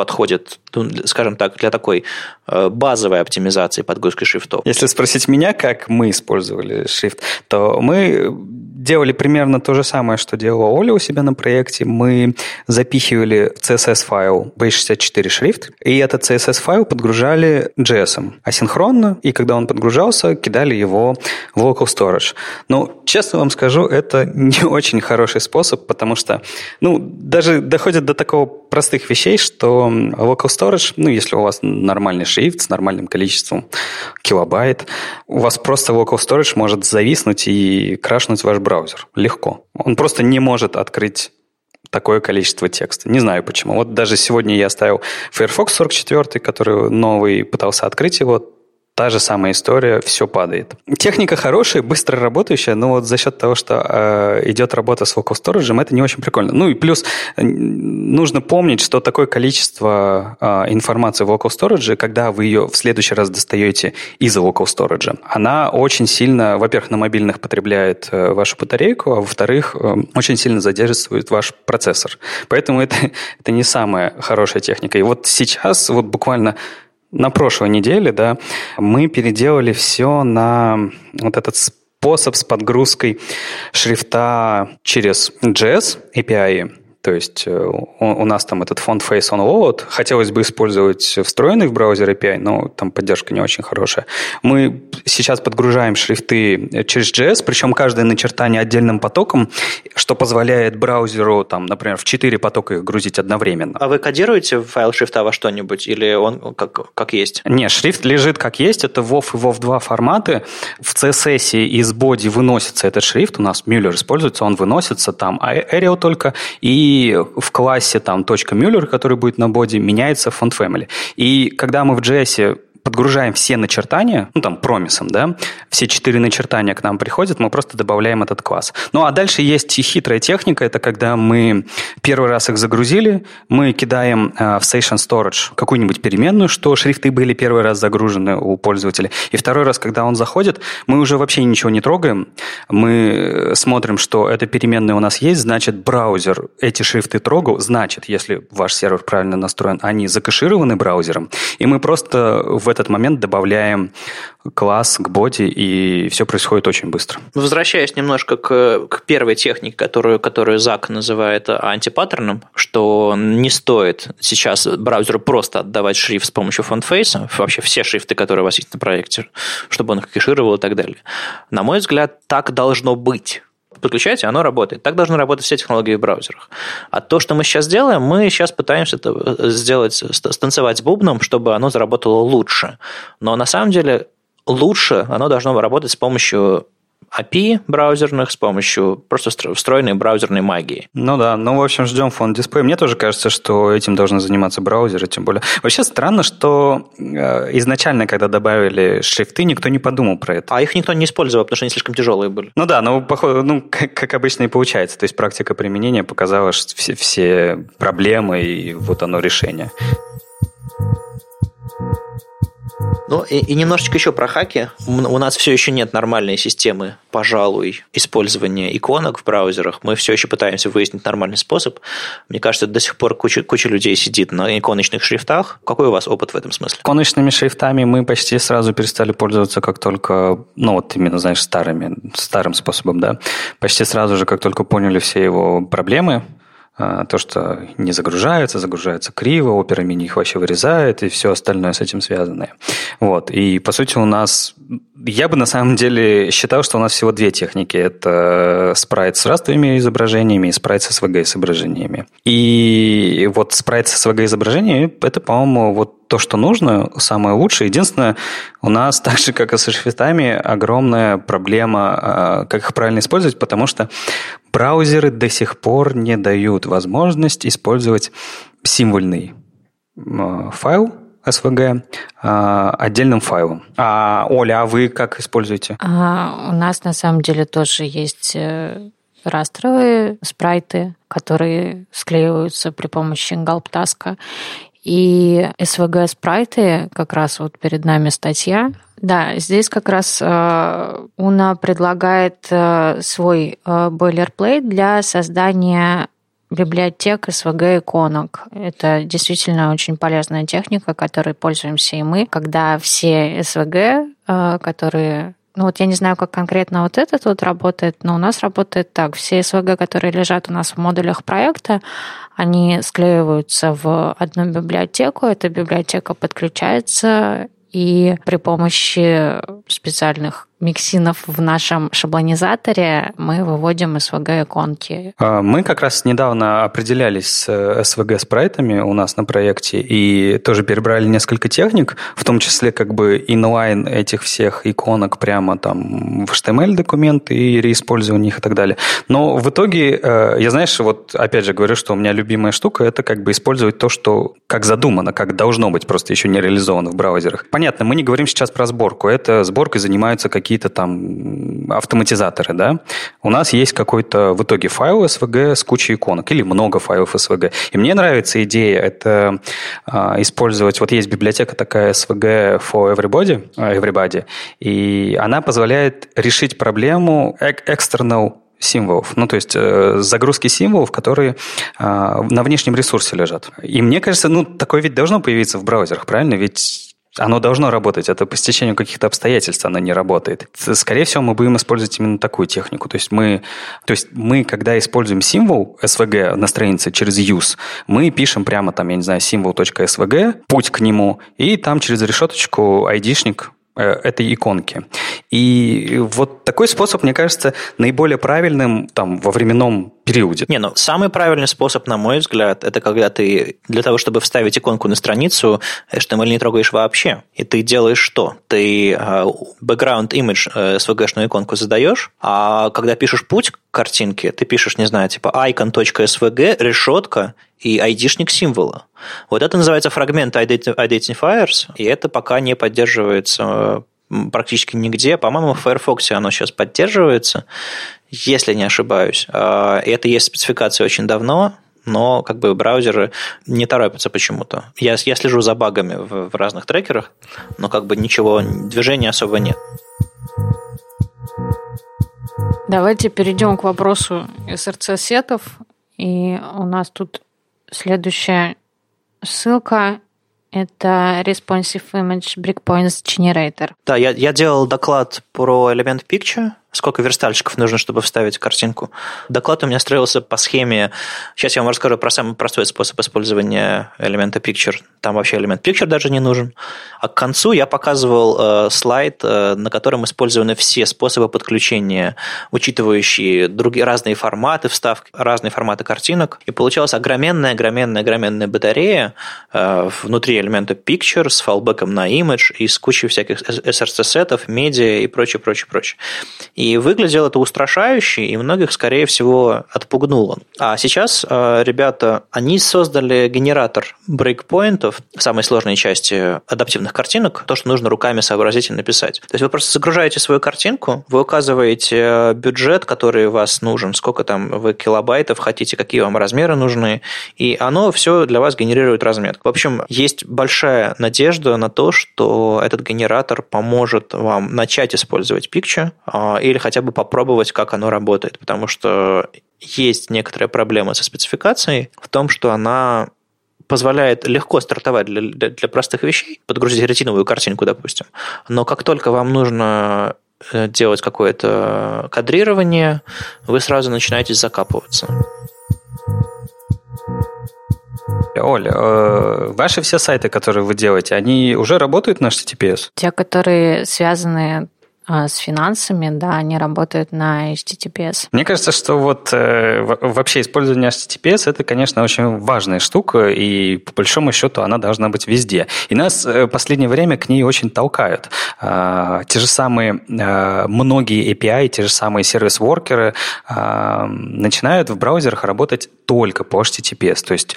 подходит, ну, скажем так, для такой э, базовой оптимизации подгрузки шрифтов. Если спросить меня, как мы использовали шрифт, то мы делали примерно то же самое, что делала Оля у себя на проекте. Мы запихивали CSS-файл B64 шрифт, и этот CSS-файл подгружали JS асинхронно, и когда он подгружался, кидали его в local storage. Но, честно вам скажу, это не очень хороший способ, потому что, ну, даже доходит до такого простых вещей, что local storage, ну, если у вас нормальный шрифт с нормальным количеством килобайт, у вас просто local storage может зависнуть и крашнуть ваш браузер. Легко. Он просто не может открыть такое количество текста. Не знаю почему. Вот даже сегодня я ставил Firefox 44, который новый, пытался открыть его, та же самая история, все падает. Техника хорошая, быстро работающая, но вот за счет того, что э, идет работа с local storage, это не очень прикольно. Ну и плюс нужно помнить, что такое количество э, информации в local storage, когда вы ее в следующий раз достаете из local storage, она очень сильно, во-первых, на мобильных потребляет э, вашу батарейку, а во-вторых, э, очень сильно задерживает ваш процессор. Поэтому это, это не самая хорошая техника. И вот сейчас, вот буквально на прошлой неделе, да, мы переделали все на вот этот способ с подгрузкой шрифта через JS API. То есть э, у, нас там этот фонд Face on Load. Хотелось бы использовать встроенный в браузер API, но там поддержка не очень хорошая. Мы сейчас подгружаем шрифты через JS, причем каждое начертание отдельным потоком, что позволяет браузеру, там, например, в 4 потока их грузить одновременно. А вы кодируете файл шрифта во что-нибудь или он как, как есть? Не, шрифт лежит как есть. Это WoW и WoW 2 форматы. В CSS из боди выносится этот шрифт. У нас Мюллер используется, он выносится там, а Arial только. И и в классе там точка .muller, который будет на боди, меняется font family. И когда мы в JS подгружаем все начертания, ну там промисом, да, все четыре начертания к нам приходят, мы просто добавляем этот класс. Ну а дальше есть и хитрая техника, это когда мы первый раз их загрузили, мы кидаем э, в Session Storage какую-нибудь переменную, что шрифты были первый раз загружены у пользователя, и второй раз, когда он заходит, мы уже вообще ничего не трогаем, мы смотрим, что эта переменная у нас есть, значит браузер эти шрифты трогал, значит, если ваш сервер правильно настроен, они закэшированы браузером, и мы просто в этот момент добавляем класс к боди, и все происходит очень быстро. Возвращаясь немножко к, к первой технике, которую, которую Зак называет антипаттерном, что не стоит сейчас браузеру просто отдавать шрифт с помощью фонтфейса, вообще все шрифты, которые у вас есть на проекте, чтобы он их кэшировал и так далее. На мой взгляд, так должно быть подключаете, оно работает. Так должны работать все технологии в браузерах. А то, что мы сейчас делаем, мы сейчас пытаемся это э, сделать, станцевать с бубном, чтобы оно заработало лучше. Но на самом деле лучше оно должно работать с помощью API браузерных с помощью просто встроенной браузерной магии. Ну да, ну в общем ждем фон дисплей. Мне тоже кажется, что этим должны заниматься браузеры, тем более. Вообще странно, что э, изначально, когда добавили шрифты, никто не подумал про это. А их никто не использовал, потому что они слишком тяжелые были. Ну да, ну, походу, ну как, как обычно и получается. То есть практика применения показала все, все проблемы, и вот оно решение. Ну и, и немножечко еще про хаки. У нас все еще нет нормальной системы, пожалуй, использования иконок в браузерах. Мы все еще пытаемся выяснить нормальный способ. Мне кажется, до сих пор куча, куча людей сидит на иконочных шрифтах. Какой у вас опыт в этом смысле? Иконочными шрифтами мы почти сразу перестали пользоваться, как только, ну вот именно, знаешь, старыми, старым способом, да. Почти сразу же, как только поняли все его проблемы, то, что не загружается, загружается криво, опера мини их вообще вырезает и все остальное с этим связанное. Вот. И, по сути, у нас... Я бы на самом деле считал, что у нас всего две техники. Это спрайт с растовыми изображениями и спрайт с SVG изображениями. И вот спрайт с SVG изображениями – это, по-моему, вот то, что нужно, самое лучшее. Единственное, у нас, так же, как и со шрифтами, огромная проблема, а, как их правильно использовать, потому что браузеры до сих пор не дают возможность использовать символьный а, файл, SVG а, отдельным файлом. А, Оля, а вы как используете? А, у нас на самом деле тоже есть э, растровые спрайты, которые склеиваются при помощи галптаска. И SVG спрайты, как раз вот перед нами статья, да, здесь как раз э, предлагает э, свой э, для создания библиотек SVG иконок. Это действительно очень полезная техника, которой пользуемся и мы, когда все SVG, которые ну вот я не знаю, как конкретно вот этот вот работает, но у нас работает так. Все SVG, которые лежат у нас в модулях проекта, они склеиваются в одну библиотеку, эта библиотека подключается, и при помощи специальных миксинов в нашем шаблонизаторе мы выводим SVG-иконки. А, мы как раз недавно определялись с SVG-спрайтами у нас на проекте и тоже перебрали несколько техник, в том числе как бы инлайн этих всех иконок прямо там в HTML-документы и реиспользование их и так далее. Но в итоге, э, я, знаешь, вот опять же говорю, что у меня любимая штука – это как бы использовать то, что как задумано, как должно быть, просто еще не реализовано в браузерах. Понятно, мы не говорим сейчас про сборку. Это сборкой занимаются какие-то там автоматизаторы, да? У нас есть какой-то в итоге файл SVG с кучей иконок или много файлов SVG. И мне нравится идея это а, использовать, вот есть библиотека такая SVG for everybody, а, everybody, и она позволяет решить проблему external символов, ну то есть э, загрузки символов, которые э, на внешнем ресурсе лежат. И мне кажется, ну такое ведь должно появиться в браузерах, правильно? Ведь оно должно работать, это по стечению каких-то обстоятельств оно не работает. Скорее всего, мы будем использовать именно такую технику. То есть мы, то есть мы когда используем символ SVG на странице через use, мы пишем прямо там, я не знаю, символ.svg, путь к нему, и там через решеточку айдишник этой иконки. И вот такой способ, мне кажется, наиболее правильным там, во временном периоде. Не, ну самый правильный способ, на мой взгляд, это когда ты для того, чтобы вставить иконку на страницу, HTML не трогаешь вообще. И ты делаешь что? Ты uh, background image uh, svg-шную иконку задаешь, а когда пишешь путь к картинке, ты пишешь, не знаю, типа icon.svg, решетка и айдишник символа. Вот это называется фрагмент identifiers, и это пока не поддерживается практически нигде. По-моему, в Firefox оно сейчас поддерживается, если не ошибаюсь. А, это есть спецификация очень давно, но как бы браузеры не торопятся почему-то. Я, я слежу за багами в, в разных трекерах, но как бы ничего, движения особо нет. Давайте перейдем к вопросу SRC-сетов. И у нас тут следующая ссылка это Responsive Image Breakpoints Generator. Да, я, я делал доклад про элемент Picture, сколько верстальщиков нужно, чтобы вставить картинку. Доклад у меня строился по схеме... Сейчас я вам расскажу про самый простой способ использования элемента Picture. Там вообще элемент Picture даже не нужен. А к концу я показывал э, слайд, э, на котором использованы все способы подключения, учитывающие другие разные форматы вставки, разные форматы картинок. И получалась огроменная, огроменная, огроменная батарея э, внутри элемента Picture с фалбеком на image и с кучей всяких SRC-сетов, медиа и прочее, прочее, прочее. И выглядело это устрашающе, и многих, скорее всего, отпугнуло. А сейчас э, ребята, они создали генератор брейкпоинтов самой сложной части адаптивных картинок, то, что нужно руками сообразительно написать. То есть вы просто загружаете свою картинку, вы указываете э, бюджет, который вас нужен, сколько там вы килобайтов хотите, какие вам размеры нужны, и оно все для вас генерирует разметку. В общем, есть большая надежда на то, что этот генератор поможет вам начать использовать Picture а, или хотя бы попробовать, как оно работает, потому что есть некоторая проблема со спецификацией в том, что она позволяет легко стартовать для, для, для простых вещей, подгрузить ретиновую картинку, допустим. Но как только вам нужно э, делать какое-то кадрирование, вы сразу начинаете закапываться. Оля, э, ваши все сайты, которые вы делаете, они уже работают на HTTPS? Те, которые связаны с финансами, да, они работают на HTTPS. Мне кажется, что вот э, вообще использование HTTPS это, конечно, очень важная штука, и по большому счету она должна быть везде. И нас э, в последнее время к ней очень толкают. Э, те же самые э, многие API, те же самые сервис-воркеры э, начинают в браузерах работать только по HTTPS. То есть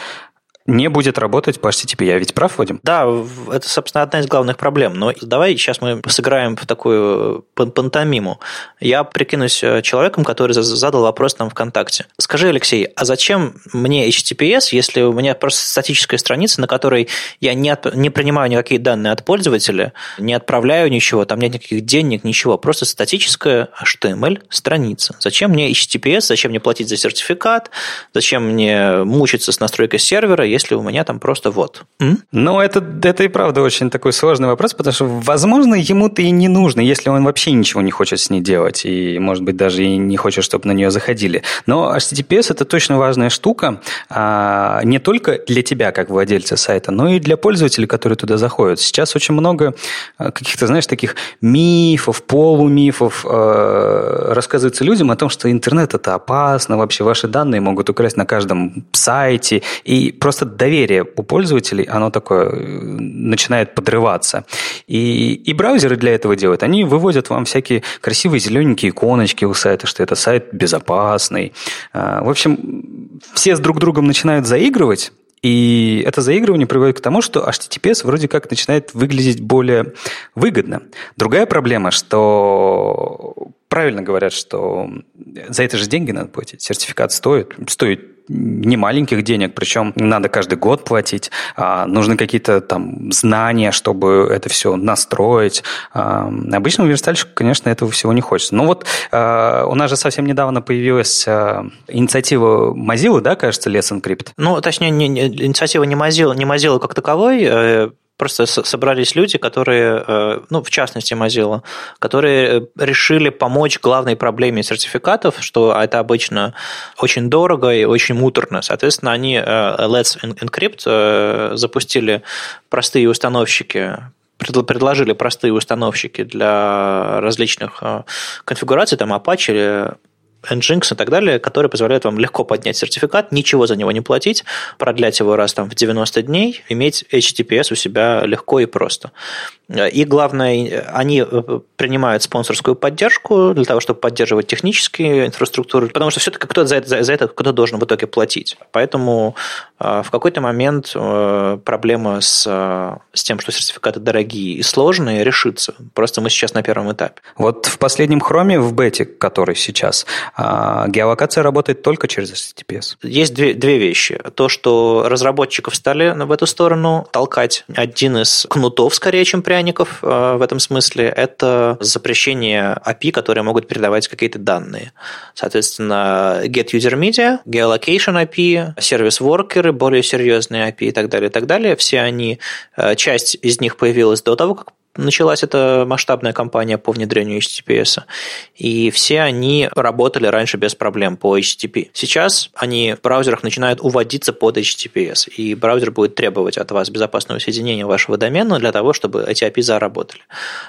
не будет работать по HTTP. Я ведь прав, Вадим? Да, это, собственно, одна из главных проблем. Но давай сейчас мы сыграем в такую пантомиму. Я прикинусь э, человеком, который задал вопрос нам ВКонтакте. Скажи, Алексей, а зачем мне HTTPS, если у меня просто статическая страница, на которой я не, от, не принимаю никакие данные от пользователя, не отправляю ничего, там нет никаких денег, ничего, просто статическая HTML-страница. Зачем мне HTTPS, зачем мне платить за сертификат, зачем мне мучиться с настройкой сервера, если у меня там просто вот? Ну, это, это и правда очень такой сложный вопрос, потому что, возможно, ему-то и не нужно, если он вообще ничего не хочет с ней делать, и, может быть, даже и не хочет, чтобы на нее заходили. Но HTTPS – это точно важная штука, а, не только для тебя, как владельца сайта, но и для пользователей, которые туда заходят. Сейчас очень много а, каких-то, знаешь, таких мифов, полумифов э, рассказывается людям о том, что интернет – это опасно, вообще ваши данные могут украсть на каждом сайте, и просто доверие у пользователей, оно такое э, начинает подрываться. И, и браузеры для этого делают. Они выводят вам всякие красивые зелененькие иконочки у сайта, что это сайт безопасный. А, в общем, все с друг другом начинают заигрывать, и это заигрывание приводит к тому, что HTTPS вроде как начинает выглядеть более выгодно. Другая проблема, что правильно говорят, что за это же деньги надо платить. Сертификат стоит, стоит не маленьких денег, причем надо каждый год платить, а, нужны какие-то там знания, чтобы это все настроить. А, обычному верстальщику, конечно, этого всего не хочется. Но вот а, у нас же совсем недавно появилась а, инициатива Mozilla, да, кажется, Let's Encrypt? Ну, точнее, не, не, инициатива не Mozilla, не Mozilla как таковой, э, просто собрались люди, которые, э, ну, в частности, Mozilla, которые э, решили помочь главной проблеме сертификатов, что это обычно очень дорого и очень муторно. Соответственно, они э, Let's Encrypt запустили простые установщики предложили простые установщики для различных конфигураций, там Apache Nginx и так далее, которые позволяют вам легко поднять сертификат, ничего за него не платить, продлять его раз там в 90 дней, иметь HTTPS у себя легко и просто. И главное, они э, принимают спонсорскую поддержку для того, чтобы поддерживать технические инфраструктуры, потому что все-таки кто-то за это, за это кто должен в итоге платить. Поэтому э, в какой-то момент э, проблема с, с тем, что сертификаты дорогие и сложные, решится. Просто мы сейчас на первом этапе. Вот в последнем хроме, в бете, который сейчас, геолокация работает только через HTTPS. Есть две, две вещи. То, что разработчиков стали в эту сторону толкать. Один из кнутов, скорее, чем пряников э, в этом смысле – это запрещение API, которые могут передавать какие-то данные. Соответственно, Get User Media, Geolocation API, Service Worker, более серьезные API и так далее, и так далее. Все они, э, часть из них появилась до того, как началась эта масштабная кампания по внедрению HTTPS, и все они работали раньше без проблем по HTTP. Сейчас они в браузерах начинают уводиться под HTTPS, и браузер будет требовать от вас безопасного соединения вашего домена для того, чтобы эти API заработали.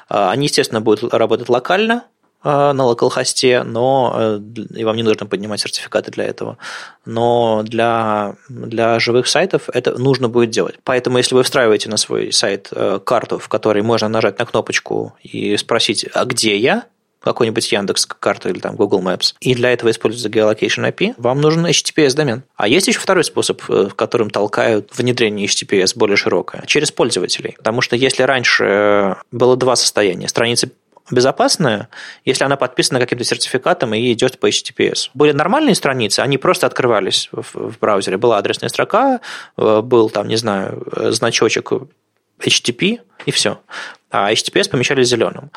А, они, естественно, будут работать локально, на локалхосте, но э, и вам не нужно поднимать сертификаты для этого. Но для, для живых сайтов это нужно будет делать. Поэтому, если вы встраиваете на свой сайт э, карту, в которой можно нажать на кнопочку и спросить, а где я, какой-нибудь Яндекс карту или там Google Maps, и для этого используется geolocation IP, вам нужен HTTPS домен. А есть еще второй способ, в котором толкают внедрение HTTPS более широкое, через пользователей. Потому что если раньше было два состояния, страницы безопасная, если она подписана каким-то сертификатом и идет по HTTPS. Были нормальные страницы, они просто открывались в, браузере. Была адресная строка, э, был там, не знаю, значочек HTTP, и все. А HTTPS помещали зеленым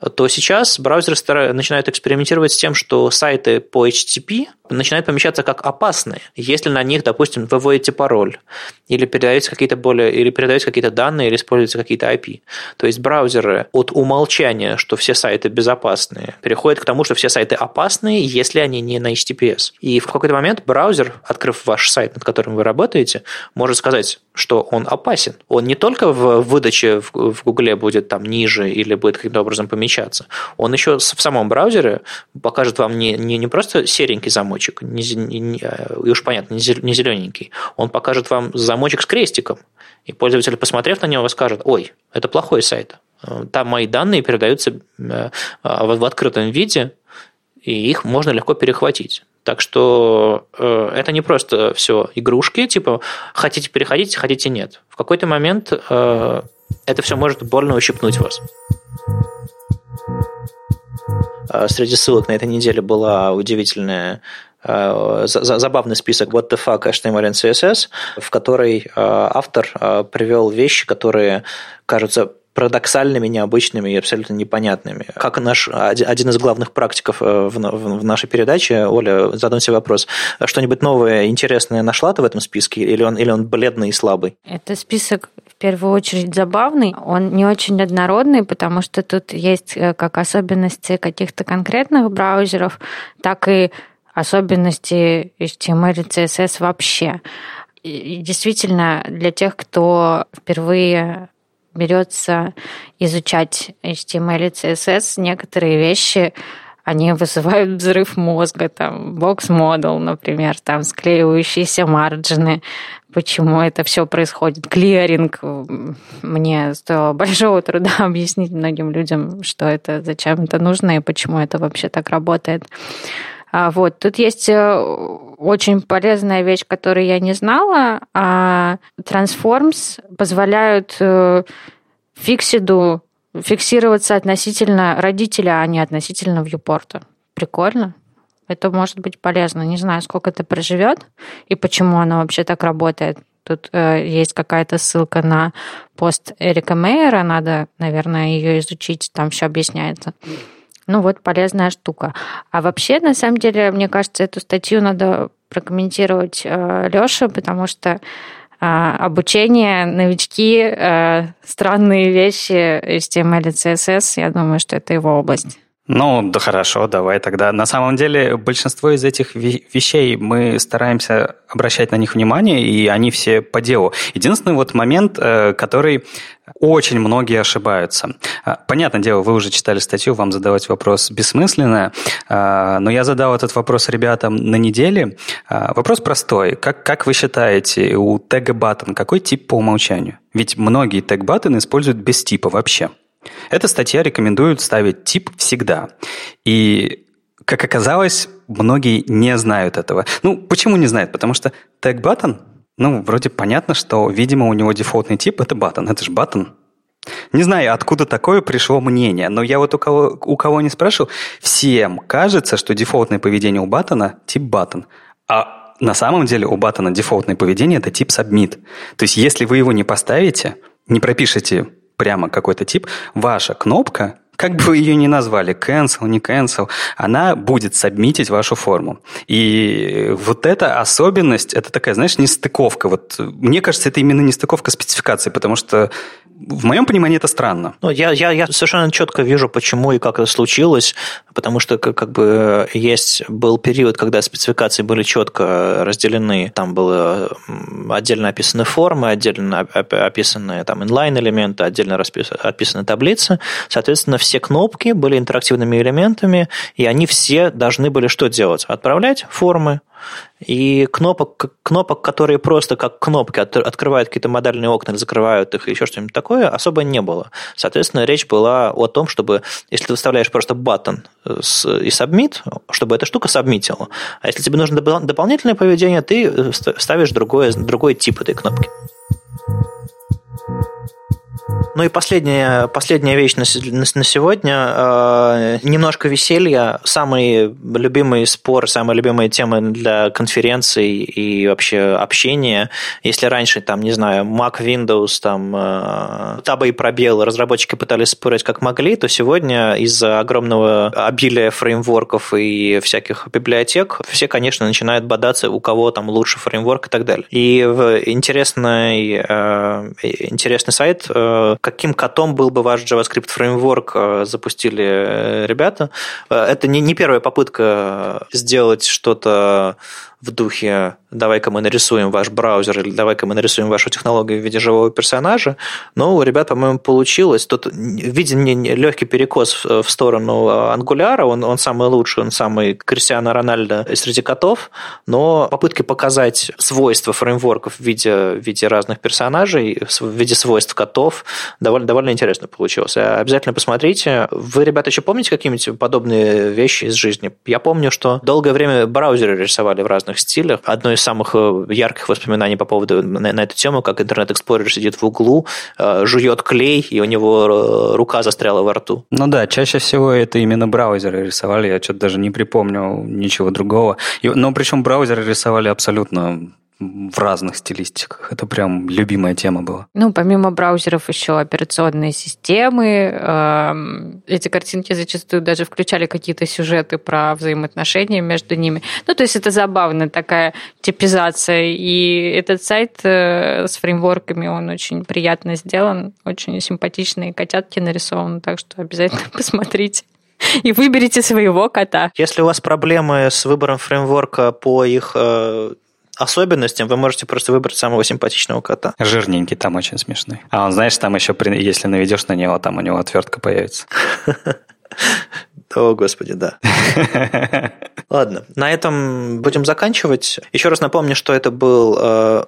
то сейчас браузеры начинают экспериментировать с тем, что сайты по HTTP начинают помещаться как опасные, если на них, допустим, вы вводите пароль, или передаете какие-то более, или передаете какие-то данные, или используются какие-то IP. То есть браузеры от умолчания, что все сайты безопасные, переходят к тому, что все сайты опасные, если они не на HTTPS. И в какой-то момент браузер, открыв ваш сайт, над которым вы работаете, может сказать, что он опасен. Он не только в выдаче в Гугле будет там ниже или будет каким-то образом помечаться, он еще в самом браузере покажет вам не, не, не просто серенький замочек, не, не, и уж понятно, не зелененький, он покажет вам замочек с крестиком, и пользователь, посмотрев на него, скажет, ой, это плохой сайт, там мои данные передаются э, в открытом виде, и их можно легко перехватить. Так что э, это не просто все игрушки, типа хотите переходить, хотите нет. В какой-то момент э, это все может больно ущипнуть вас. Э, среди ссылок на этой неделе была удивительная э, забавный список What the fuck? HTML and CSS, в которой э, автор привел вещи, которые кажутся парадоксальными, необычными и абсолютно непонятными. Как наш один из главных практиков в, в, в нашей передаче, Оля, задам себе вопрос, что-нибудь новое, интересное нашла ты в этом списке, или он, или он бледный и слабый? Это список в первую очередь забавный. Он не очень однородный, потому что тут есть э, как особенности каких-то конкретных браузеров, так и особенности HTML и CSS вообще. И действительно, для тех, кто впервые берется изучать HTML и CSS, некоторые вещи они вызывают взрыв мозга, там, бокс-модел, например, там, склеивающиеся марджины, почему это все происходит. Клиринг. Мне стоило большого труда объяснить многим людям, что это, зачем это нужно и почему это вообще так работает. А, вот. Тут есть э, очень полезная вещь, которую я не знала. Transforms позволяют э, фиксиду фиксироваться относительно родителя, а не относительно вьюпорта. Прикольно. Это может быть полезно. Не знаю, сколько это проживет и почему оно вообще так работает. Тут э, есть какая-то ссылка на пост Эрика Мейера, надо, наверное, ее изучить, там все объясняется. Ну вот, полезная штука. А вообще, на самом деле, мне кажется, эту статью надо прокомментировать э, Лёше, потому что э, обучение, новички, э, странные вещи, HTML и CSS, я думаю, что это его область. Ну, да хорошо, давай тогда. На самом деле, большинство из этих вещей мы стараемся обращать на них внимание, и они все по делу. Единственный вот момент, э, который очень многие ошибаются. А, понятное дело, вы уже читали статью, вам задавать вопрос бессмысленно, а, но я задал этот вопрос ребятам на неделе. Вопрос простой. Как, как вы считаете, у тега button какой тип по умолчанию? Ведь многие тег button используют без типа вообще. Эта статья рекомендует ставить тип всегда. И, как оказалось, многие не знают этого. Ну, почему не знают? Потому что тег button, ну, вроде понятно, что, видимо, у него дефолтный тип – это button. Это же button. Не знаю, откуда такое пришло мнение, но я вот у кого, у кого не спрашивал, всем кажется, что дефолтное поведение у баттона – тип button. А на самом деле у баттона дефолтное поведение – это тип submit. То есть, если вы его не поставите, не пропишете прямо какой-то тип, ваша кнопка как бы вы ее ни назвали, cancel, не cancel, она будет сабмитить вашу форму. И вот эта особенность, это такая, знаешь, нестыковка. Вот, мне кажется, это именно нестыковка спецификации, потому что в моем понимании это странно. Ну, я, я, я совершенно четко вижу, почему и как это случилось, потому что как, как бы есть был период, когда спецификации были четко разделены, там было отдельно описаны формы, отдельно описаны там инлайн-элементы, отдельно описаны таблицы, соответственно, все кнопки были интерактивными элементами, и они все должны были что делать? Отправлять формы, и кнопок, кнопок, которые просто как кнопки от, открывают какие-то модальные окна закрывают их, или еще что-нибудь такое, особо не было. Соответственно, речь была о том, чтобы, если ты выставляешь просто баттон и submit, чтобы эта штука сабмитила. А если тебе нужно дополнительное поведение, ты э, ставишь другое, другой тип этой кнопки. Ну и последняя, последняя вещь на, на, на сегодня. Э, немножко веселья. Самый любимый спор, самая любимая тема для конференций и вообще общения. Если раньше, там, не знаю, Mac, Windows, там, э, табы и пробелы разработчики пытались спорить как могли, то сегодня из-за огромного обилия фреймворков и всяких библиотек все, конечно, начинают бодаться, у кого там лучше фреймворк и так далее. И интересный, э, интересный сайт э, каким котом был бы ваш JavaScript фреймворк, э, запустили э, ребята. Э, это не, не первая попытка сделать что-то в духе «давай-ка мы нарисуем ваш браузер» или «давай-ка мы нарисуем вашу технологию в виде живого персонажа», но у ребят, по-моему, получилось. Тут виден легкий перекос в сторону Angular, он, он самый лучший, он самый Кристиано Рональдо среди котов, но попытки показать свойства фреймворков в виде, в виде разных персонажей, в виде свойств котов, довольно, довольно интересно получилось. Обязательно посмотрите. Вы, ребята, еще помните какие-нибудь подобные вещи из жизни? Я помню, что долгое время браузеры рисовали в разных разных стилях. Одно из самых э, ярких воспоминаний по поводу на, на эту тему, как интернет Explorer сидит в углу, э, жует клей, и у него э, рука застряла во рту. Ну да, чаще всего это именно браузеры рисовали, я что-то даже не припомню ничего другого. И, но причем браузеры рисовали абсолютно в разных стилистиках. Это прям любимая тема была. Ну, помимо браузеров еще операционные системы. Эм, эти картинки зачастую даже включали какие-то сюжеты про взаимоотношения между ними. Ну, то есть это забавно, такая типизация. И этот сайт э, с фреймворками, он очень приятно сделан, очень симпатичные котятки нарисованы, так что обязательно посмотрите и выберите своего кота. Если у вас проблемы с выбором фреймворка по их э, особенностям, вы можете просто выбрать самого симпатичного кота. Жирненький, там очень смешной. А он, знаешь, там еще, если наведешь на него, там у него отвертка появится. О, господи, да. Ладно, на этом будем заканчивать. Еще раз напомню, что это был э,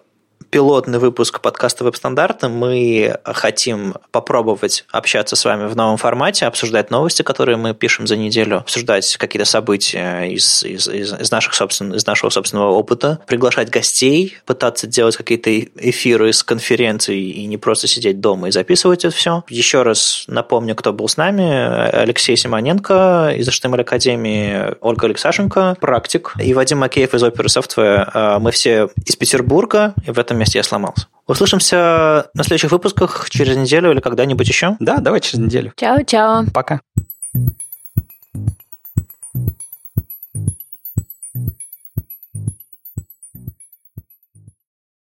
пилотный выпуск подкаста «Веб-стандарты». Мы хотим попробовать общаться с вами в новом формате, обсуждать новости, которые мы пишем за неделю, обсуждать какие-то события из, из, из, наших собствен, из нашего собственного опыта, приглашать гостей, пытаться делать какие-то эфиры с конференций и не просто сидеть дома и записывать это все. Еще раз напомню, кто был с нами. Алексей Симоненко из HTML Академии, Ольга Алексашенко, практик, и Вадим Макеев из Opera Software. Мы все из Петербурга, и в этом месте я сломался. Услышимся на следующих выпусках через неделю или когда-нибудь еще. Да, давай через неделю. Чао-чао. Пока. thank you